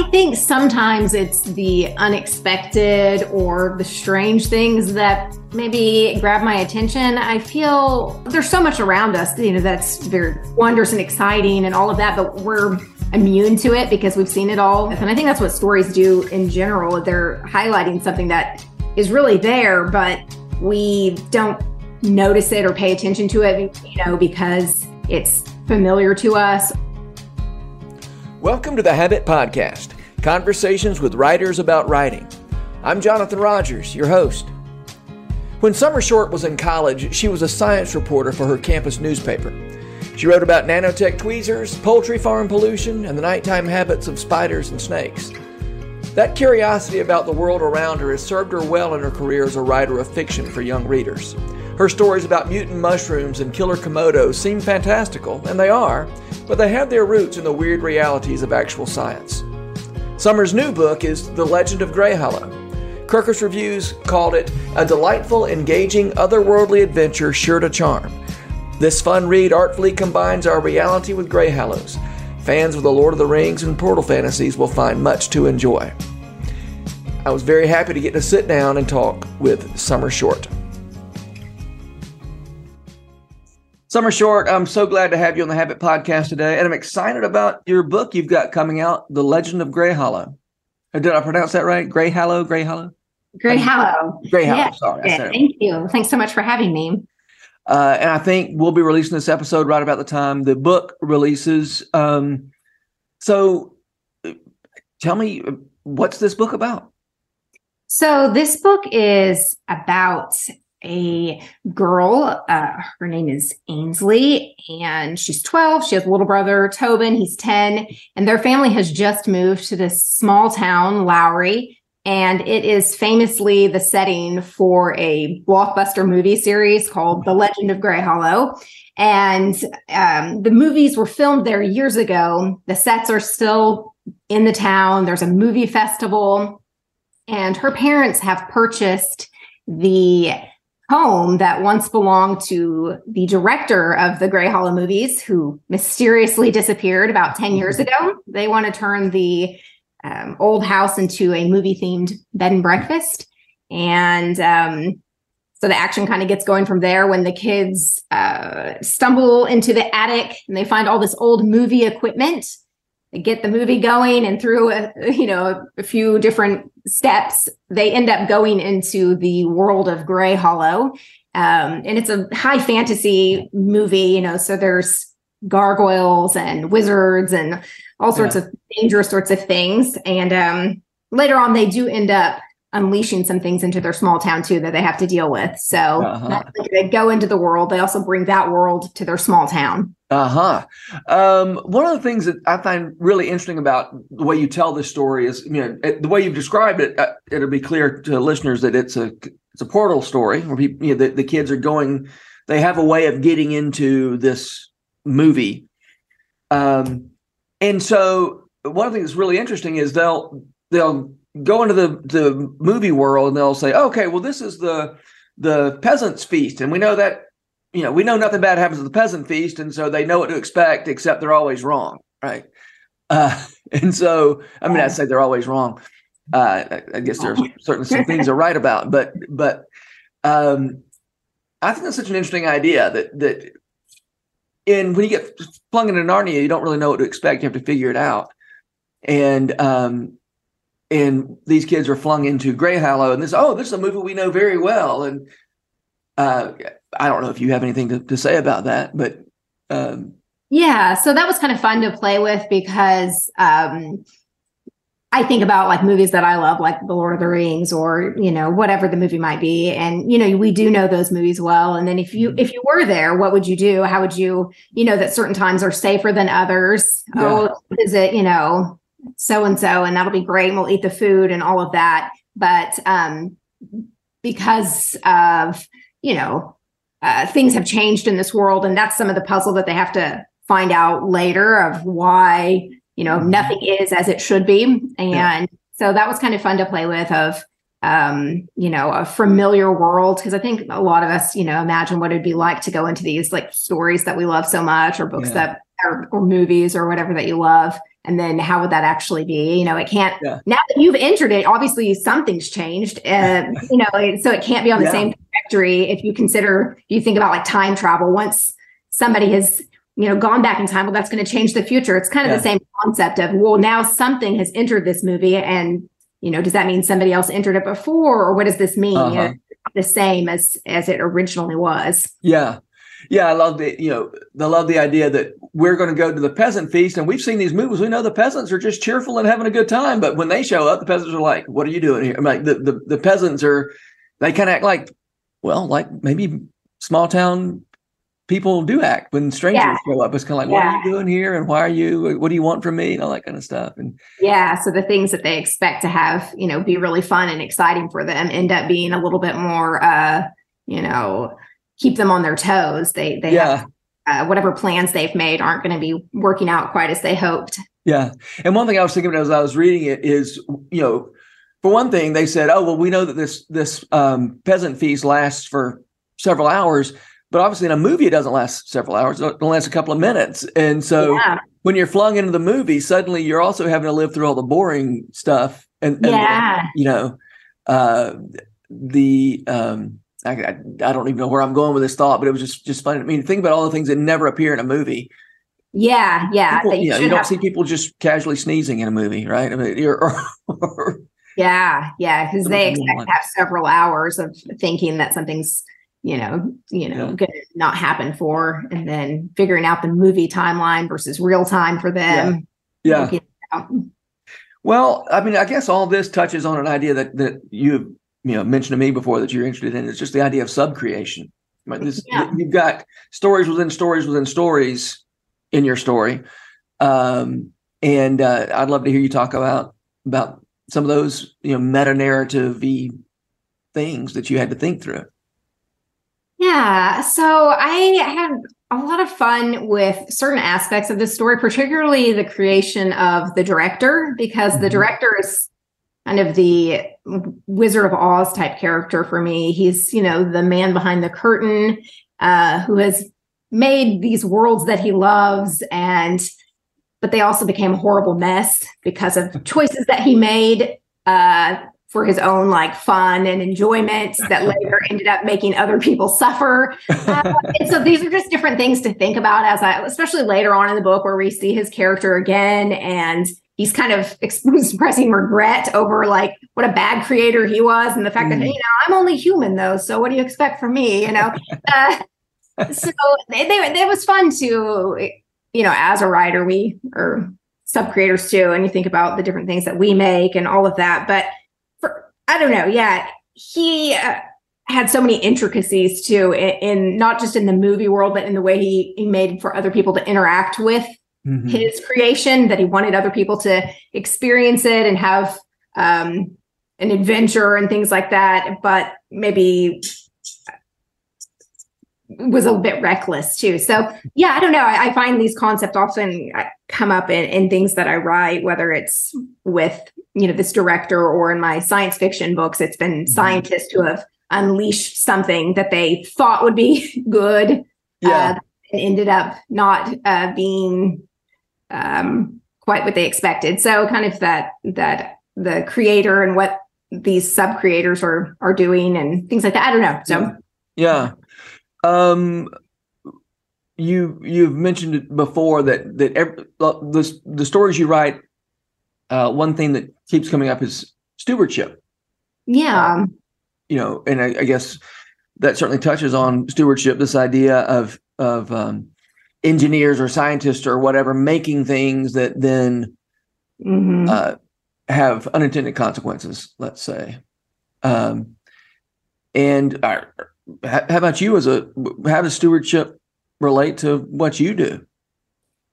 I think sometimes it's the unexpected or the strange things that maybe grab my attention. I feel there's so much around us, you know, that's very wondrous and exciting and all of that, but we're immune to it because we've seen it all. And I think that's what stories do in general. They're highlighting something that is really there, but we don't notice it or pay attention to it, you know, because it's familiar to us. Welcome to the Habit Podcast conversations with writers about writing. I'm Jonathan Rogers, your host. When Summer Short was in college, she was a science reporter for her campus newspaper. She wrote about nanotech tweezers, poultry farm pollution, and the nighttime habits of spiders and snakes. That curiosity about the world around her has served her well in her career as a writer of fiction for young readers. Her stories about mutant mushrooms and killer komodos seem fantastical, and they are, but they have their roots in the weird realities of actual science. Summer's new book is The Legend of Greyhallow. Kirkus Reviews called it a delightful, engaging, otherworldly adventure sure to charm. This fun read artfully combines our reality with Greyhallow's. Fans of The Lord of the Rings and Portal fantasies will find much to enjoy. I was very happy to get to sit down and talk with Summer Short. Summer Short, I'm so glad to have you on the Habit Podcast today, and I'm excited about your book you've got coming out, The Legend of Greyhallow. Did I pronounce that right? Greyhallow, Grey Hollow, Greyhallow. Grey Hollow. Yeah. Sorry, yeah, thank you. Thanks so much for having me. Uh, and I think we'll be releasing this episode right about the time the book releases. Um, so, tell me, what's this book about? So, this book is about a girl. Uh, her name is Ainsley, and she's 12. She has a little brother, Tobin. He's 10. And their family has just moved to this small town, Lowry. And it is famously the setting for a blockbuster movie series called The Legend of Greyhallow. And um, the movies were filmed there years ago. The sets are still in the town. There's a movie festival. And her parents have purchased the home that once belonged to the director of the Greyhallow movies, who mysteriously disappeared about 10 years mm-hmm. ago. They want to turn the um, old house into a movie themed bed and breakfast. And um, so the action kind of gets going from there when the kids uh, stumble into the attic and they find all this old movie equipment get the movie going and through a you know a few different steps they end up going into the world of greyhallow. Um, and it's a high fantasy movie you know so there's gargoyles and wizards and all sorts yeah. of dangerous sorts of things. And um, later on they do end up unleashing some things into their small town too that they have to deal with. So uh-huh. they go into the world. They also bring that world to their small town uh huh. Um, one of the things that I find really interesting about the way you tell this story is, you know, the way you've described it. Uh, it'll be clear to listeners that it's a it's a portal story where people, you know, the, the kids are going. They have a way of getting into this movie, um, and so one of the things that's really interesting is they'll they'll go into the the movie world and they'll say, okay, well, this is the the peasants' feast, and we know that you know, we know nothing bad happens at the peasant feast, and so they know what to expect, except they're always wrong, right? Uh, and so, I mean, I'd say they're always wrong. Uh, I, I guess there's certainly some things they're right about, but but um, I think that's such an interesting idea that that in when you get flung into Narnia, you don't really know what to expect. You have to figure it out, and um, and these kids are flung into Greyhallow, and this oh, this is a movie we know very well, and uh, I don't know if you have anything to, to say about that, but um, yeah, so that was kind of fun to play with because um, I think about like movies that I love, like The Lord of the Rings, or you know whatever the movie might be, and you know we do know those movies well. And then if you mm-hmm. if you were there, what would you do? How would you you know that certain times are safer than others? Yeah. Oh, it you know so and so, and that'll be great. And we'll eat the food and all of that. But um, because of you know uh, things have changed in this world and that's some of the puzzle that they have to find out later of why you know mm-hmm. nothing is as it should be and yeah. so that was kind of fun to play with of um you know a familiar world because i think a lot of us you know imagine what it'd be like to go into these like stories that we love so much or books yeah. that or, or movies or whatever that you love and then how would that actually be you know it can't Yeah. now that you've entered it obviously something's changed uh, you know so it can't be on the Yeah. same trajectory if you consider you think about like time travel once somebody has you know gone back in time well that's going to change the future it's kind of Yeah. the same concept of well now something has entered this movie and you know does that mean somebody else entered it before or what does this mean Uh-huh. it's not the same as as it originally was Yeah. Yeah, I love the you know I love the idea that we're going to go to the peasant feast, and we've seen these movies. We know the peasants are just cheerful and having a good time, but when they show up, the peasants are like, "What are you doing here?" I'm like the the, the peasants are they kind of act like well, like maybe small town people do act when strangers Yeah. show up. It's kind of like, "What are you doing here?" and "Why are you? What do you want from me?" and all that kind of stuff. And Yeah. So the things that they expect to have, you know, be really fun and exciting for them end up being a little bit more, uh, you know, keep them on their toes. They, they yeah, have uh, whatever plans they've made aren't going to be working out quite as they hoped. Yeah. And one thing I was thinking about as I was reading it is, you know, for one thing, they said, oh, well, we know that this this um, peasant feast lasts for several hours, but obviously in a movie it doesn't last several hours; it only lasts a couple of minutes. And so yeah. when you're flung into the movie, suddenly you're also having to live through all the boring stuff, and, and Yeah. you know, uh, the um, I, I I don't even know where I'm going with this thought, but it was just just funny. I mean, think about all the things that never appear in a movie. Yeah. Yeah. People, you know, you don't have- see people just casually sneezing in a movie, right? I mean, you're, or, or, yeah. Yeah. Because they expect want- to have several hours of thinking that something's, you know, you know, Yeah. going to not happen for, and then figuring out the movie timeline versus real time for them. yeah. Out. Well, I mean, I guess all this touches on an idea that that you you know mentioned to me before that you're interested in. It's just the idea of subcreation. I this, Yeah. You've got stories within stories within stories in your story, um, and uh, I'd love to hear you talk about about some of those you know meta narrative things that you had to think through. Yeah. So I had a lot of fun with certain aspects of this story, particularly the creation of the director, because the Mhm. director is kind of the Wizard of Oz type character for me. He's, you know, the man behind the curtain uh, who has made these worlds that he loves and but they also became a horrible mess because of choices that he made uh, for his own like fun and enjoyment that later ended up making other people suffer. Uh, and so these are just different things to think about as I, especially later on in the book where we see his character again and he's kind of expressing regret over like what a bad creator he was and the fact Mm. that you know I'm only human though, so what do you expect from me? You know. Uh, so they, they, it was fun to you know as a writer we are sub creators too and you think about the different things that we make and all of that but for i don't know yeah he uh, had so many intricacies too in, in not just in the movie world but in the way he, he made for other people to interact with Mhm. his creation that he wanted other people to experience it and have um an adventure and things like that but maybe was a bit reckless too so yeah i don't know i, I find these concepts often uh, come up in, in things that i write whether it's with you know this director or in my science fiction books it's been scientists who have unleashed something that they thought would be good Yeah. uh, and ended up not uh, being um, quite what they expected. So kind of that that the creator and what these sub creators are are doing and things like that. I don't know. So Yeah. Um you you've mentioned it before that that every, the the stories you write uh one thing that keeps coming up is stewardship. yeah, You know, and I, I guess that certainly touches on stewardship this idea of of um engineers or scientists or whatever making things that then Mhm. uh, have unintended consequences, let's say. Um, and uh, how how about you as a how does stewardship relate to what you do?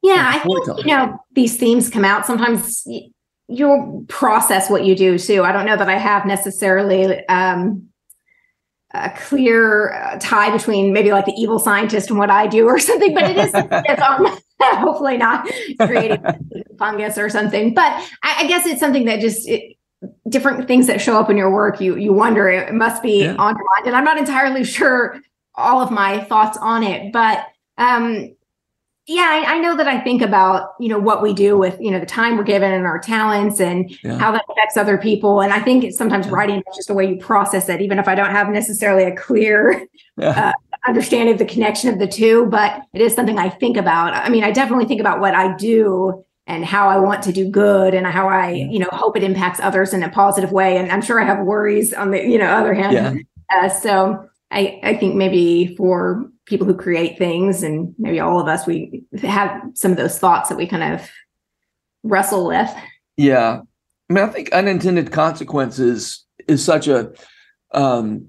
yeah. I think you know these themes come out sometimes. y- You'll process what you do too. I don't know that I have necessarily um, a clear uh, tie between maybe like the evil scientist and what I do or something, but it is it's um, hopefully not creating fungus or something. But I, I guess it's something that just it, different things that show up in your work. You you wonder it must be Yeah. on your mind, and I'm not entirely sure all of my thoughts on it, but um, yeah, I, I, know that I think about, you know, what we do with, you know, the time we're given and our talents and yeah. how that affects other people. And I think sometimes yeah. writing is just the way you process it, even if I don't have necessarily a clear yeah. uh, understanding of the connection of the two, but it is something I think about. I mean, I definitely think about what I do and how I want to do good and how I, you know, hope it impacts others in a positive way. And I'm sure I have worries on the, you know, other hand. Uh, so I, I think maybe for people who create things and maybe all of us we have some of those thoughts that we kind of wrestle with yeah i mean i think unintended consequences is such a um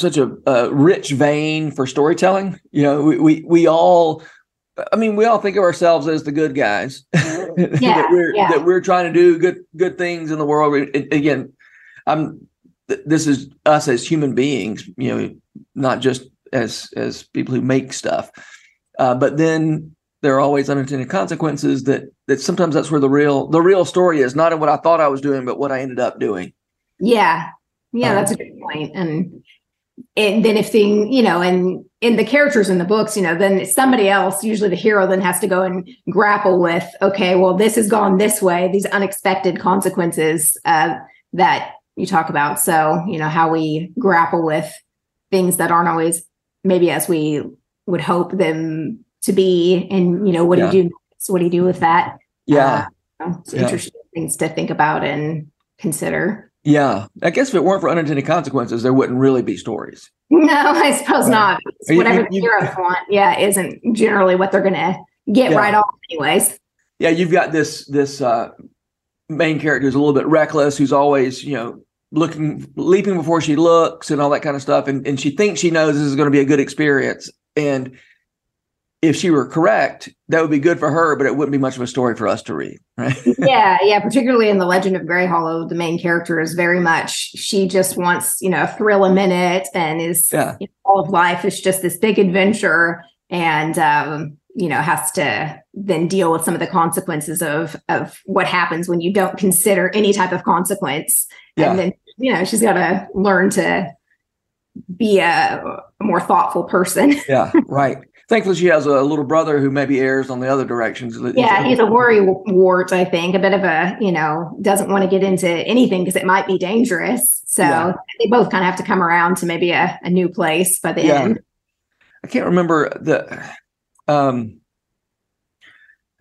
such a, a rich vein for storytelling you know we, we we all I mean, we all think of ourselves as the good guys. Yeah, that we're yeah. that we're trying to do good good things in the world. Again, I'm this is us as human beings, you know, not just as as people who make stuff. Uh, but then there are always unintended consequences that that sometimes that's where the real the real story is not in what I thought I was doing, but what I ended up doing. Yeah, yeah, um, that's a good point. And and then if thing you know, and in the characters in the books, you know, then somebody else, usually the hero, then has to go and grapple with, okay, well, this has gone this way, these unexpected consequences uh, that you talk about. So you know how we grapple with things that aren't always maybe as we would hope them to be and you know what yeah. do you do so what do you do with that yeah uh, it's yeah. interesting things to think about and consider yeah i guess if it weren't for unintended consequences there wouldn't really be stories no i suppose right. not whatever you, the heroes want yeah isn't generally what they're gonna get yeah. right off anyways yeah you've got this this uh main character who's a little bit reckless who's always you know looking leaping before she looks and all that kind of stuff and, and she thinks she knows this is going to be a good experience and if she were correct that would be good for her but it wouldn't be much of a story for us to read right yeah yeah particularly in the legend of greyhallow the main character is very much she just wants you know a thrill a minute and is yeah. you know, all of life is just this big adventure and um you know has to then deal with some of the consequences of of what happens when you don't consider any type of consequence yeah. and then you know, she's got to learn to be a, a more thoughtful person. yeah, right. Thankfully, she has a little brother who maybe errs on the other directions. Yeah, he's a worry wart, I think, a bit of a, you know, doesn't want to get into anything because it might be dangerous. So yeah. they both kind of have to come around to maybe a, a new place by the yeah. end. I can't remember the, um,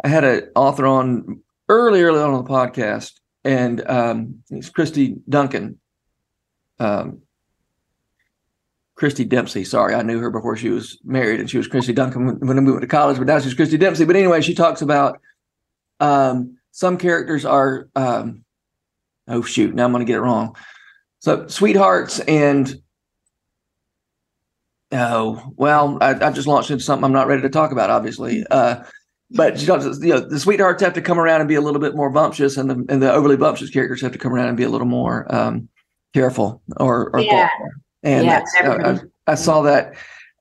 I had an author on early, early on, on the podcast, and um, it's Christy Duncan, um, Christy Dempsey. Sorry, I knew her before she was married, and she was Christy Duncan when, we went to college. But now she's Christy Dempsey. But anyway, she talks about um, some characters are. Um, oh shoot! Now I'm going to get it wrong. So sweethearts and oh well, I, I just launched into something I'm not ready to talk about. Obviously, uh, but you know, the sweethearts have to come around and be a little bit more bumptious, and the and the overly bumptious characters have to come around and be a little more um, careful or, or yeah. And yeah, I, I, saw that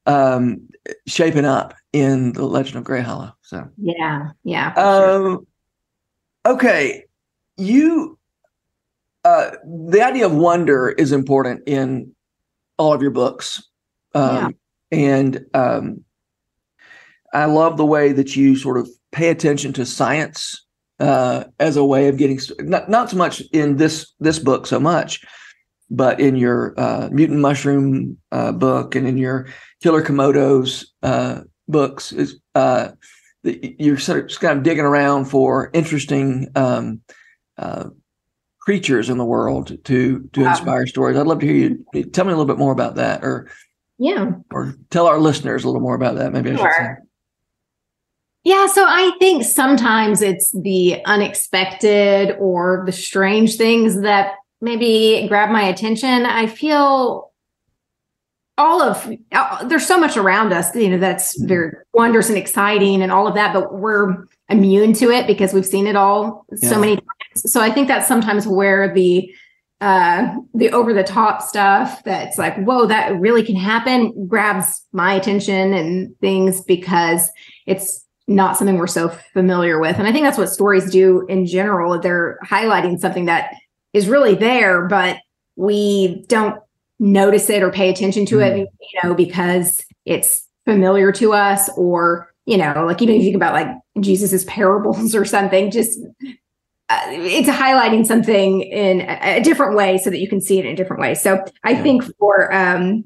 um, shaping up in the Legend of Greyhallow. So yeah, yeah. Um, sure. Okay, you. Uh, the idea of wonder is important in all of your books, um, yeah. and um, I love the way that you sort of pay attention to science uh, as a way of getting not not so much in this this book so much, but in your uh, mutant mushroom uh, book and in your killer komodos uh, books is uh, you're sort of kind of digging around for interesting um, uh, creatures in the world to to wow. inspire stories. I'd love to hear you tell me a little bit more about that, or yeah, or tell our listeners a little more about that. Maybe sure. I should say. Yeah, so I think sometimes it's the unexpected or the strange things that maybe grab my attention. I feel all of uh, there's so much around us, you know, that's mm-hmm. very wondrous and exciting and all of that, but we're immune to it because we've seen it all yeah. so many times. So I think that's sometimes where the uh the over the top stuff that's like whoa that really can happen grabs my attention and things because it's not something we're so familiar with and i think that's what stories do in general they're highlighting something that is really there, but we don't notice it or pay attention to mm. it, you know, because it's familiar to us or you know, like even if you think about like Jesus's parables or something, just uh, it's highlighting something in a, a, different way so that you can see it in a different way. So I yeah. think for um,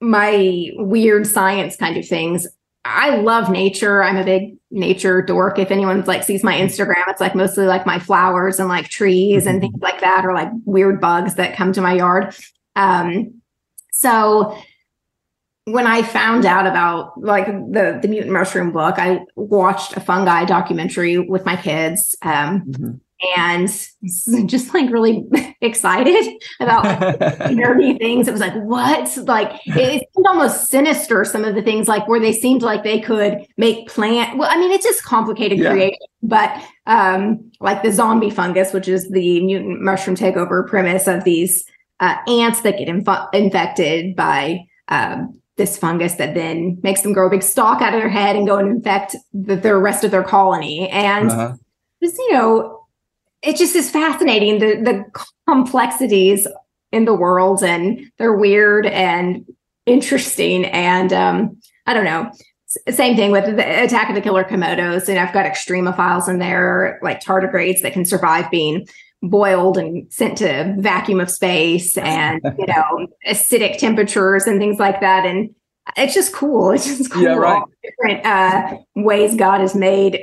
my weird science kind of things, I love nature. I'm a big nature dork. If anyone's like sees my Instagram, it's like mostly like my flowers and like trees and things like that, or like weird bugs that come to my yard. Um, so when I found out about like the the mutant mushroom book, I watched a fungi documentary with my kids. Um, mm-hmm. And just like really excited about nerdy things. It was like, what? Like it seemed almost sinister. Some of the things, like where they seemed like they could make plant. Well, I mean, it's just complicated yeah. creation. But um, like the zombie fungus, which is the mutant mushroom takeover premise of these uh, ants that get inf- infected by um, this fungus that then makes them grow a big stalk out of their head and go and infect the, the rest of their colony. And uh-huh. just, you know, it just is fascinating the, the complexities in the world and they're weird and interesting. And um, I don't know. Same thing with the attack of the killer komodos. And I've got extremophiles in there, like tardigrades that can survive being boiled and sent to vacuum of space and you know acidic temperatures and things like that and it's just cool it's just cool yeah, right. different uh, ways god has made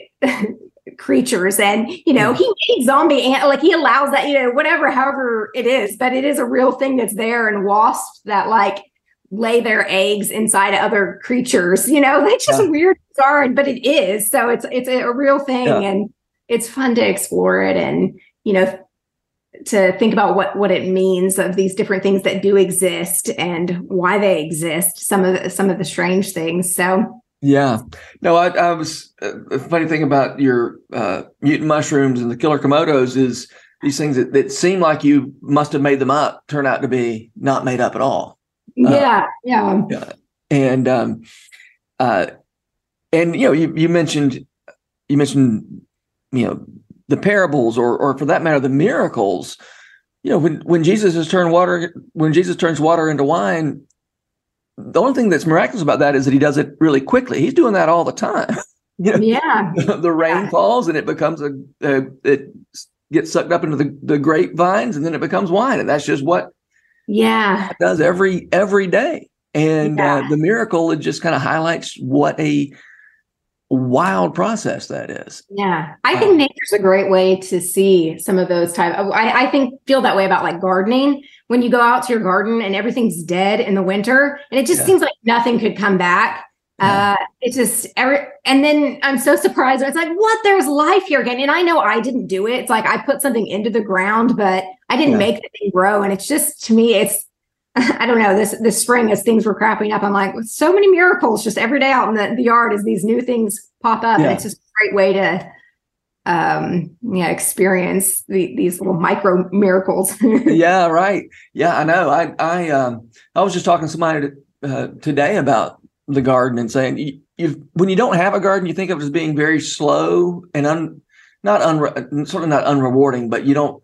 creatures and you know he made zombie ant like he allows that you know whatever however it is but it is a real thing that's there and wasps that like lay their eggs inside other creatures you know that's just yeah. weird bizarre but it is so it's it's a, real thing yeah. and it's fun to explore it and you know to think about what what it means of these different things that do exist and why they exist some of the, some of the strange things so yeah. No i, I was uh, funny thing about your uh, mutant mushrooms and the killer komodos is these things that, that seem like you must have made them up turn out to be not made up at all. Yeah uh, yeah. yeah. And um uh and you know you, you mentioned you mentioned you know the parables or or for that matter the miracles. You know when when jesus has turned water when jesus turns water into wine the only thing that's miraculous about that is that he does it really quickly he's doing that all the time you know, yeah the, rain yeah. falls and it becomes a, a, it gets sucked up into the, the grapevines and then it becomes wine and that's just what yeah it does every every day and yeah. uh, the miracle it just kind of highlights what a wild process that is. Yeah. I think nature's a great way to see some of those type I, I think feel that way about like gardening. When you go out to your garden and everything's dead in the winter and it just yeah. seems like nothing could come back. Yeah. Uh it's just every and then I'm so surprised. It's like, what? There's life here again. And I know I didn't do it. It's like I put something into the ground, but I didn't yeah. make the thing grow. And it's just to me, it's I don't know this this spring as things were crapping up. I'm like, so many miracles just every day out in the, the yard as these new things pop up. And it's just a great way to um yeah experience the, these little micro miracles yeah right yeah i know i i um i was just talking to somebody uh, today about the garden and saying you, you when you don't have a garden you think of it as being very slow and un not un sort of not unrewarding but you don't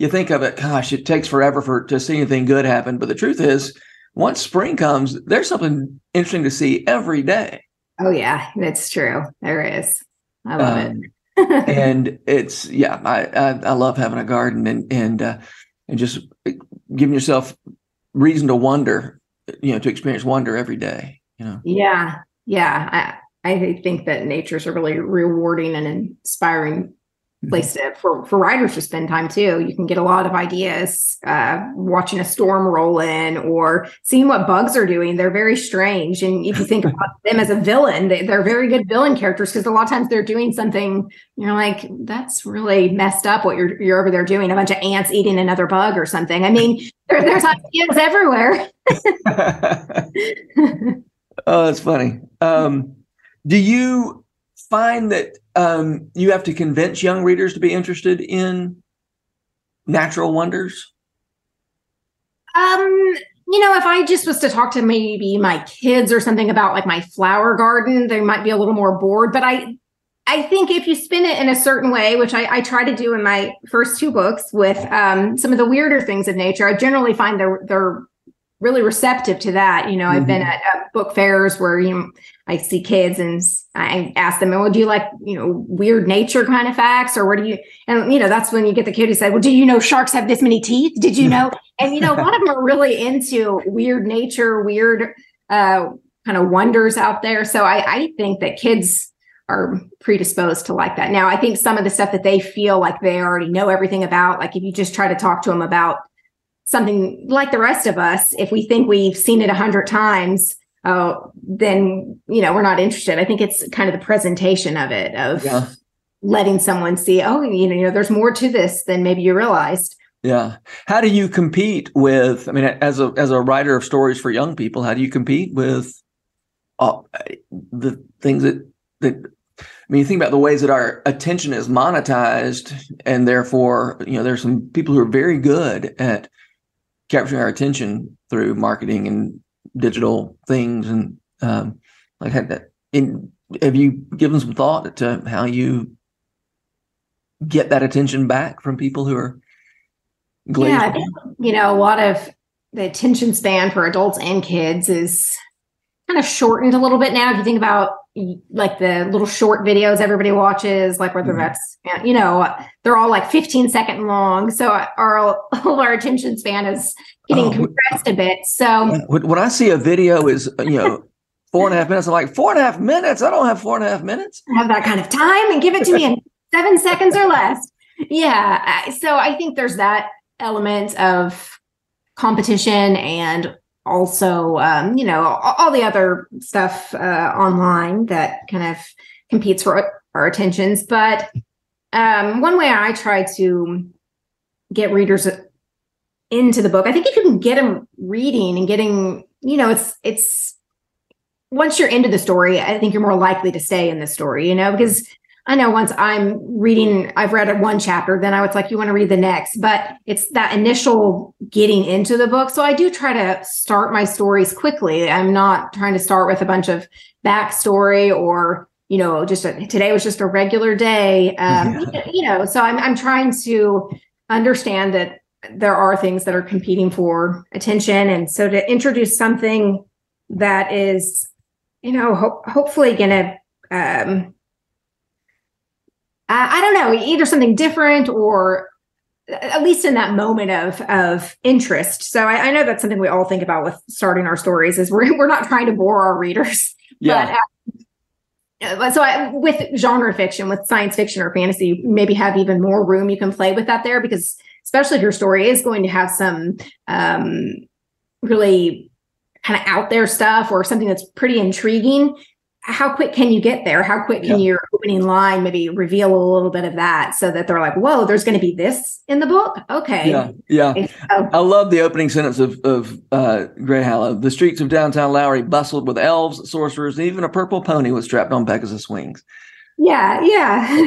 you think of it, gosh, it takes forever for to see anything good happen. But the truth is, once spring comes, there's something interesting to see every day. Oh yeah, that's true. There is. I love um, it. And it's yeah, I, I, I love having a garden and and uh, and just giving yourself reason to wonder, you know, to experience wonder every day. You know. Yeah, yeah. I I think that nature's a really rewarding and inspiring place to, for for writers to spend time too. You can get a lot of ideas uh, watching a storm roll in or seeing what bugs are doing. They're very strange, and if you think about them as a villain, they, are very good villain characters because a lot of times they're doing something. You're like, that's really messed up. What you're you're over there doing? A bunch of ants eating another bug or something. I mean, there, there's ideas everywhere. oh, that's funny. Um, do you find that um, you have to convince young readers to be interested in natural wonders? Um, you know, if I just was to talk to maybe my kids or something about like my flower garden, they might be a little more bored. But I, I think if you spin it in a certain way, which I, I try to do in my first two books with um, some of the weirder things of nature, I generally find they're they're really receptive to that. You know, I've been at, at book fairs where you know, I see kids and I ask them, "Well, do you like you know weird nature kind of facts, or what do you?" And you know, that's when you get the kid who said, "Well, do you know sharks have this many teeth? Did you know?" and you know, a lot of them are really into weird nature, weird uh, kind of wonders out there. So I, I think that kids are predisposed to like that. Now, I think some of the stuff that they feel like they already know everything about, like if you just try to talk to them about something like the rest of us, if we think we've seen it a hundred times, uh, then you know we're not interested. I think it's kind of the presentation of it, of yeah. letting someone see, oh, you know, you know, there's more to this than maybe you realized. Yeah. How do you compete with? I mean, as a as a writer of stories for young people, how do you compete with uh, the things that that I mean, you think about the ways that our attention is monetized, and therefore, you know, there's some people who are very good at capturing our attention through marketing and digital things, and um, like had that. In, have you given some thought to how you get that attention back from people who are glazed? Yeah, think, you know, a lot of the attention span for adults and kids is kind of shortened a little bit now. If you think about like the little short videos everybody watches, like whether mm-hmm. that's you know they're all like 15 second long, so our our attention span is getting oh, compressed a bit. So when I see a video is you know. Four and a half minutes. I'm like, four and a half minutes? I don't have four and a half minutes. I have that kind of time and give it to me in seven seconds or less. Yeah. So I think there's that element of competition and also, um, you know, all, the other stuff uh, online that kind of competes for our attentions. But um, one way I try to get readers into the book, I think if you can get them reading and getting, you know, it's it's once you're into the story, I think you're more likely to stay in the story, you know, because I know once I'm reading, I've read one chapter, then I was like, you want to read the next. But it's that initial getting into the book. So I do try to start my stories quickly. I'm not trying to start with a bunch of backstory or, you know, just a, today was just a regular day. Um, yeah. you know, so I'm, I'm trying to understand that there are things that are competing for attention. And so to introduce something that is, you know, ho- hopefully going to, um, uh, I don't know, either something different or at least in that moment of of interest. So I, I, know that's something we all think about with starting our stories is we're we're not trying to bore our readers. Yeah. But, uh, so I, with genre fiction, with science fiction or fantasy, you maybe have even more room you can play with that there because especially if your story is going to have some um, really kind of out there stuff or something that's pretty intriguing how quick can you get there? How quick can yeah. your opening line maybe reveal a little bit of that so that they're like, whoa, there's going to be this in the book? Okay. Yeah. Yeah. So, I love the opening sentence of, of uh, Greyhallow. The streets of downtown Lowry bustled with elves, sorcerers, and even a purple pony was strapped on Pegasus wings. Yeah. Yeah.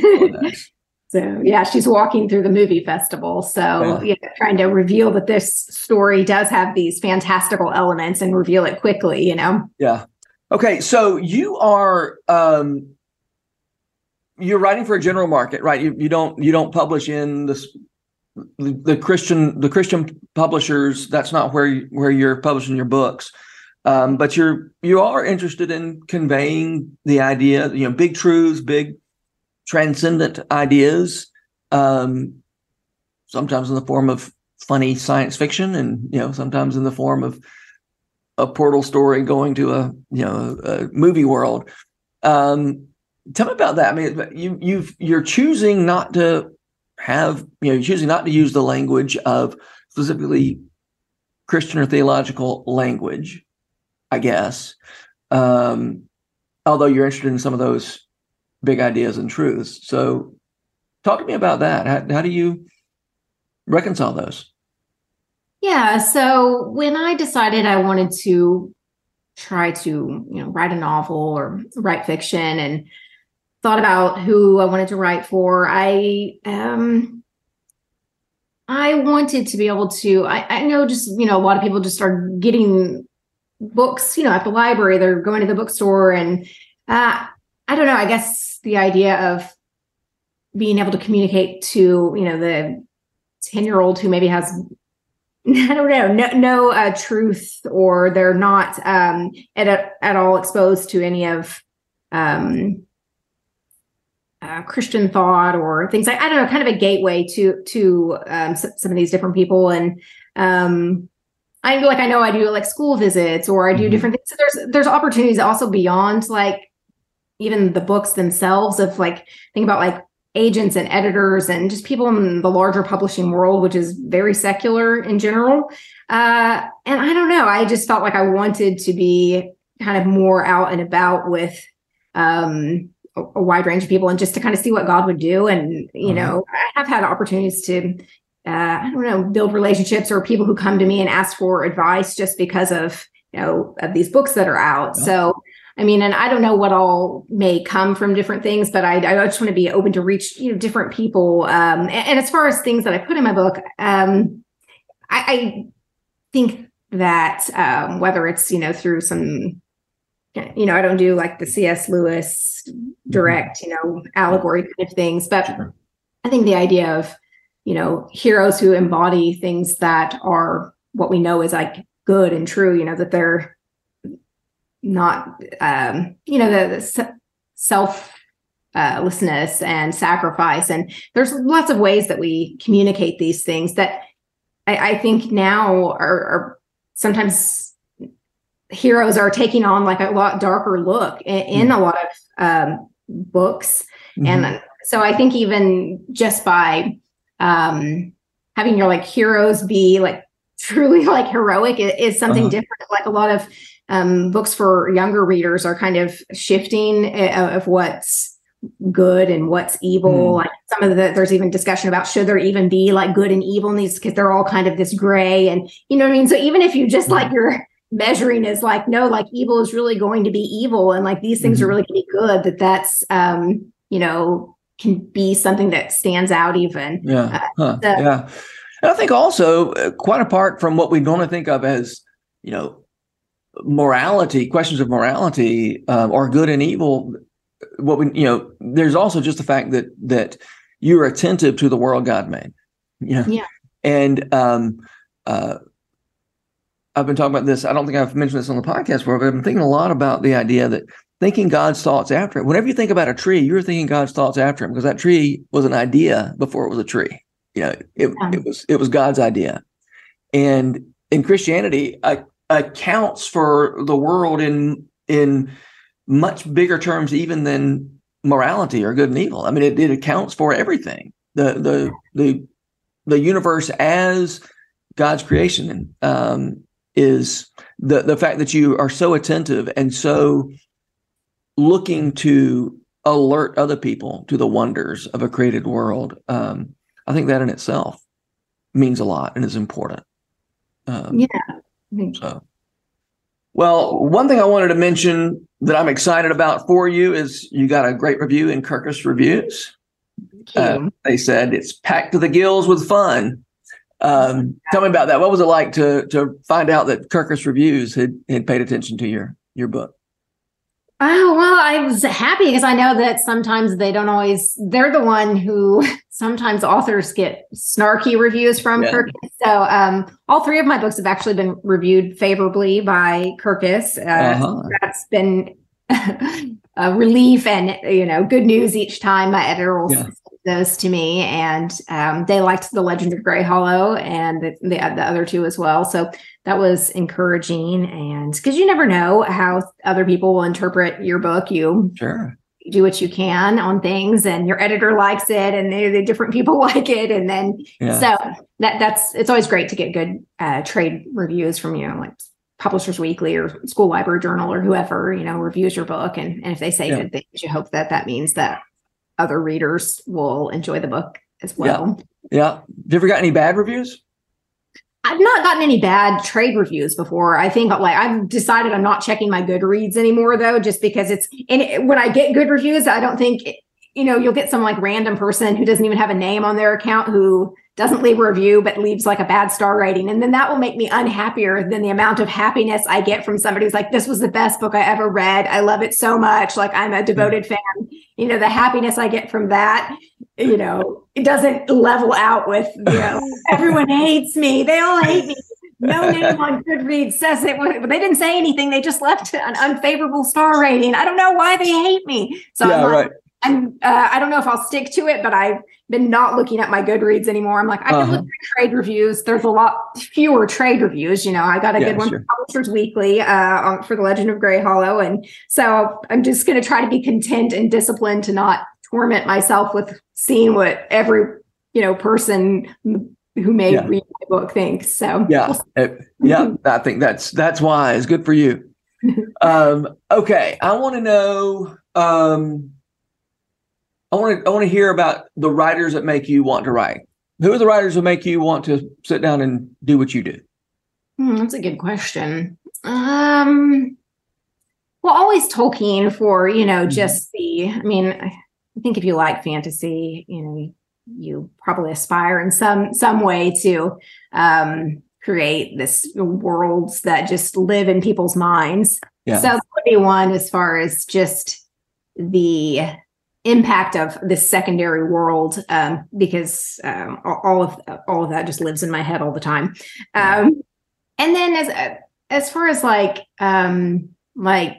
so, yeah, she's walking through the movie festival. So, yeah. yeah, trying to reveal that this story does have these fantastical elements and reveal it quickly, you know? Yeah. Okay, so you are um, you're writing for a general market, right? You you don't you don't publish in the, the Christian the Christian publishers. That's not where you, where you're publishing your books. Um, but you're you are interested in conveying the idea, you know, big truths, big transcendent ideas, um, sometimes in the form of funny science fiction, and you know, sometimes in the form of a portal story going to a you know a movie world. Um, tell me about that. I mean, you you've you're choosing not to have you know you're choosing not to use the language of specifically Christian or theological language, I guess. Um, although you're interested in some of those big ideas and truths. So, talk to me about that. How, how do you reconcile those? Yeah. So when I decided I wanted to try to, you know, write a novel or write fiction and thought about who I wanted to write for, I um I wanted to be able to I, I know just, you know, a lot of people just are getting books, you know, at the library, they're going to the bookstore and uh I don't know, I guess the idea of being able to communicate to, you know, the 10 year old who maybe has I don't know, no, no uh, truth, or they're not um, at at all exposed to any of um, uh, Christian thought or things like I don't know, kind of a gateway to to um, some of these different people. And um, I like I know I do like school visits or I do mm-hmm. different things. So there's there's opportunities also beyond like even the books themselves of like think about like agents and editors and just people in the larger publishing world, which is very secular in general. Uh, and I don't know, I just felt like I wanted to be kind of more out and about with um, a, a, wide range of people and just to kind of see what God would do. And, you uh-huh. know, I have had opportunities to, uh, I don't know, build relationships or people who come to me and ask for advice just because of, you know, of these books that are out. Yeah. So, I mean, and I don't know what all may come from different things, but I, I just want to be open to reach you know different people. Um, and, and, as far as things that I put in my book, um, I, I think that um, whether it's you know through some, you know, I don't do like the C.S. Lewis direct, you know, allegory kind of things, but I think the idea of you know heroes who embody things that are what we know is like good and true, you know, that they're not um, you know the, the self uh, and sacrifice and there's lots of ways that we communicate these things that i, I think now are, are, sometimes heroes are taking on like a lot darker look in, in mm. a lot of um, books mm-hmm. and so i think even just by um, having your like heroes be like truly like heroic is, is something uh-huh. different like a lot of um, books for younger readers are kind of shifting uh, of what's good and what's evil. Mm. Like some of the there's even discussion about should there even be like good and evil in these because they're all kind of this gray and you know what I mean. So even if you just like your measuring is like no, like evil is really going to be evil and like these things mm-hmm. are really going to be good. That that's um you know can be something that stands out even. Yeah. Uh, huh. yeah. And I think also uh, quite apart from what we normally think of as you know morality, questions of morality um, or good and evil, what we you know, there's also just the fact that that you're attentive to the world God made. You know? Yeah. And um, uh, I've been talking about this. I don't think I've mentioned this on the podcast before, but I've been thinking a lot about the idea that thinking God's thoughts after it. Whenever you think about a tree, you're thinking God's thoughts after him because that tree was an idea before it was a tree. You know, it, yeah. it was it was God's idea. And in Christianity, I accounts for the world in in much bigger terms even than morality or good and evil. I mean, it, it accounts for everything. The the the the universe as God's creation um, is the the fact that you are so attentive and so looking to alert other people to the wonders of a created world. Um, I think that in itself means a lot and is important. Um, yeah, so, well, one thing I wanted to mention that I'm excited about for you is you got a great review in Kirkus Reviews. Uh, they said it's packed to the gills with fun. Um, tell me about that. What was it like to to find out that Kirkus Reviews had had paid attention to your your book? Oh, well, I was happy because I know that sometimes they don't always, they're the one who sometimes authors get snarky reviews from yeah. Kirkus. So um, all three of my books have actually been reviewed favorably by Kirkus. Uh, uh-huh. That's been a relief and, you know, good news each time my editor will yeah those to me, and um, they liked the Legend of Greyhallow and the, the, the other two as well. So that was encouraging, and because you never know how other people will interpret your book, you sure do what you can on things and your editor likes it and the, the different people like it and then yeah. so that that's it's always great to get good uh, trade reviews from you know like publishers weekly or school library journal or whoever you know reviews your book and, and if they say yeah. good things you hope that that means that other readers will enjoy the book as well. Yeah. yeah. Have you ever got any bad reviews? I've not gotten any bad trade reviews before. I think like I've decided I'm not checking my Goodreads anymore though, just because it's and when I get good reviews, I don't think you know you'll get some like random person who doesn't even have a name on their account who doesn't leave a review but leaves like a bad star rating and then that will make me unhappier than the amount of happiness i get from somebody who's like this was the best book i ever read i love it so much like i'm a devoted fan you know the happiness i get from that you know, it doesn't level out with, you know, everyone hates me. They all hate me. No name on Goodreads says it, but they didn't say anything. They just left an unfavorable star rating. I don't know why they hate me. So yeah, I'm like, right. And uh, I don't know if I'll stick to it, but I've been not looking at my Goodreads anymore. I'm like, I can Uh-huh. look at trade reviews. There's a lot fewer trade reviews. You know, I got a Yeah, good one sure. from Publishers Weekly uh, for The Legend of Greyhallow, and so I'm just going to try to be content and disciplined to not torment myself with seeing what every you know person who may Yeah. read my book thinks. So Yeah, Uh, yeah. I think that's that's wise. Good for you. Um, okay, I want to know. Um, I want to. I want to hear about the writers that make you want to write. Who are the writers that make you want to sit down and do what you do? Hmm, that's a good question. Um, well, always Tolkien for you know Mhm. just the. I mean, I think if you like fantasy, you know, you, probably aspire in some some way to um, create this worlds that just live in people's minds. Yeah. So that would be one as far as just the impact of this secondary world, um, because um, all of all of that just lives in my head all the time. Um, and then as as far as like um, like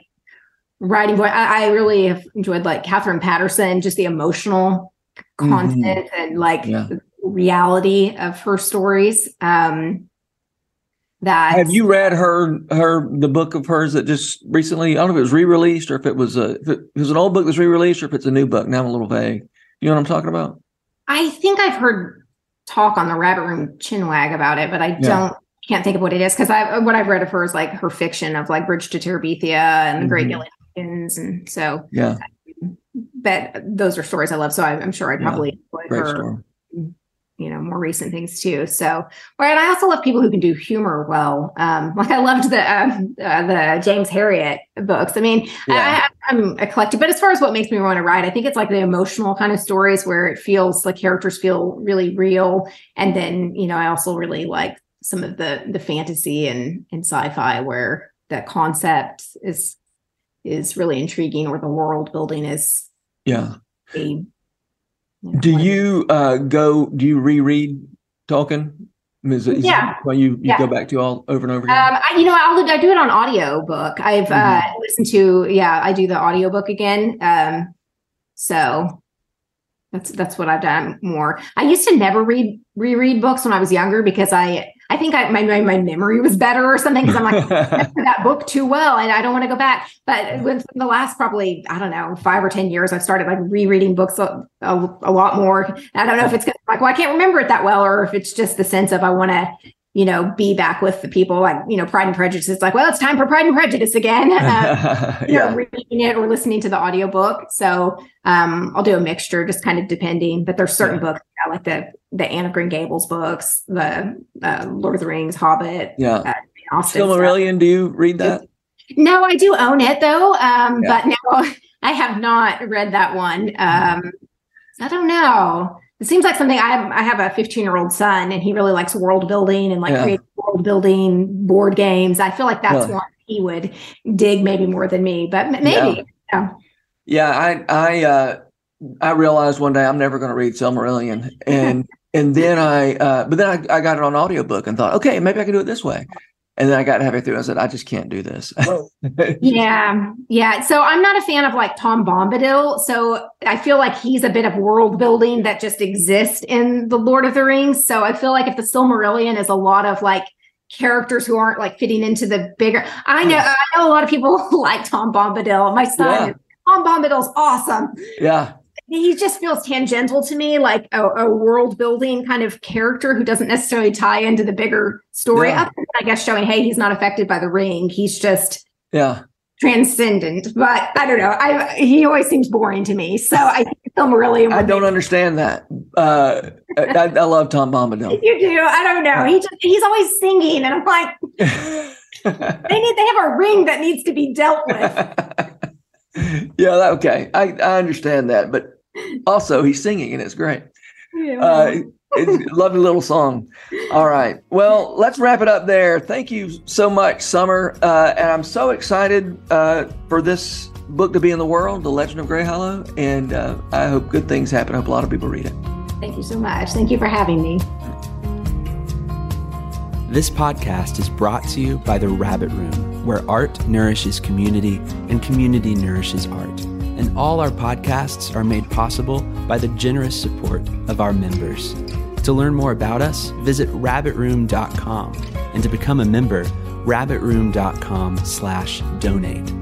writing, I, I really have enjoyed like Katherine Paterson, just the emotional Mhm. content and like Yeah. reality of her stories. Um, that Have you read her her the book of hers that just recently? I don't know if it was re released or if it was a if it was an old book that's re released or if it's a new book. Now I'm a little vague. You know what I'm talking about? I think I've heard talk on the Rabbit Room Chinwag about it, but I Yeah. don't can't think of what it is because I what I've read of her is like her fiction of like Bridge to Terabithia and the Great Mhm. Gilly Hopkins, and so Yeah, but those are stories I love. So I, I'm sure I'd Yeah. probably enjoy great her, story. You know, more recent things too. So, well, and I also love people who can do humor well. Um, like I loved the uh, uh, the James Herriot books. I mean, Yeah. I, I'm eclectic, but as far as what makes me want to write, I think it's like the emotional kind of stories where it feels like characters feel really real, and then you know, I also really like some of the the fantasy and and sci-fi where the concept is is really intriguing, or the world building is Yeah. a. know, Do one of the- you uh, go? Do you reread Tolkien? I mean, Is Yeah. when you, you Yeah. go back to all over and over again? Um, I, you know, I'll I do it on audio book. I've uh, Mm-hmm. listened to, yeah, I do the audio book again. Um, so that's that's what I've done more. I used to never read reread books when I was younger because I I think I, my my my memory was better or something because I'm like that book too well and I don't want to go back. But within the last probably I don't know five or ten years, I've started like rereading books a, a, a lot more. I don't know if it's like well I can't remember it that well or if it's just the sense of I want to you know be back with the people like you know Pride and Prejudice. It's like well it's time for Pride and Prejudice again. Uh, you know, yeah. reading it or listening to the audiobook. So um, I'll do a mixture, just kind of depending. But there's certain Yeah. books, I like the the Anne of Green Gables books, the uh, Lord of the Rings, Hobbit, Yeah. uh, stuff. Silmarillion, do you read that? No, I do own it though, um, Yeah. but no, I have not read that one. Um, I don't know. It seems like something I have. I have a 15 year old son, and he really likes world building and like Yeah. world building board games. I feel like that's Yeah. one he would dig maybe more than me, but maybe. Yeah. Yeah, I I uh I realized one day I'm never going to read Silmarillion, and and then I uh but then I, I got it on audiobook and thought, okay, maybe I can do it this way, and then I got halfway through and I said, I just can't do this. Yeah, yeah. So I'm not a fan of like Tom Bombadil. So I feel like he's a bit of world building that just exists in the Lord of the Rings. So I feel like if the Silmarillion is a lot of like characters who aren't like fitting into the bigger. I know I know a lot of people like Tom Bombadil. My son, Yeah. Tom Bombadil's awesome. yeah, He just feels tangential to me, like a, a world building kind of character who doesn't necessarily tie into the bigger story. Yeah. Than, I guess showing, hey, he's not affected by the ring. He's just yeah, transcendent, but I don't know. I he always seems boring to me. So I think Silmarillion. I don't understand that. Uh, I, I love Tom Bombadil. You do. I don't know. He just he's always singing, and I'm like, they need they have a ring that needs to be dealt with. yeah, okay, I I understand that, but also he's singing and it's great. Yeah. Uh, it's a lovely little song. All right. Well, let's wrap it up there. Thank you so much, Summer. Uh, and I'm so excited uh, for this book to be in the world, The Legend of Greyhallow, and uh, I hope good things happen. I hope a lot of people read it. Thank you so much. Thank you for having me. This podcast is brought to you by The Rabbit Room, where art nourishes community and community nourishes art. And all our podcasts are made possible by the generous support of our members. To learn more about us, visit rabbitroom.com. And to become a member, rabbitroom.com slash donate.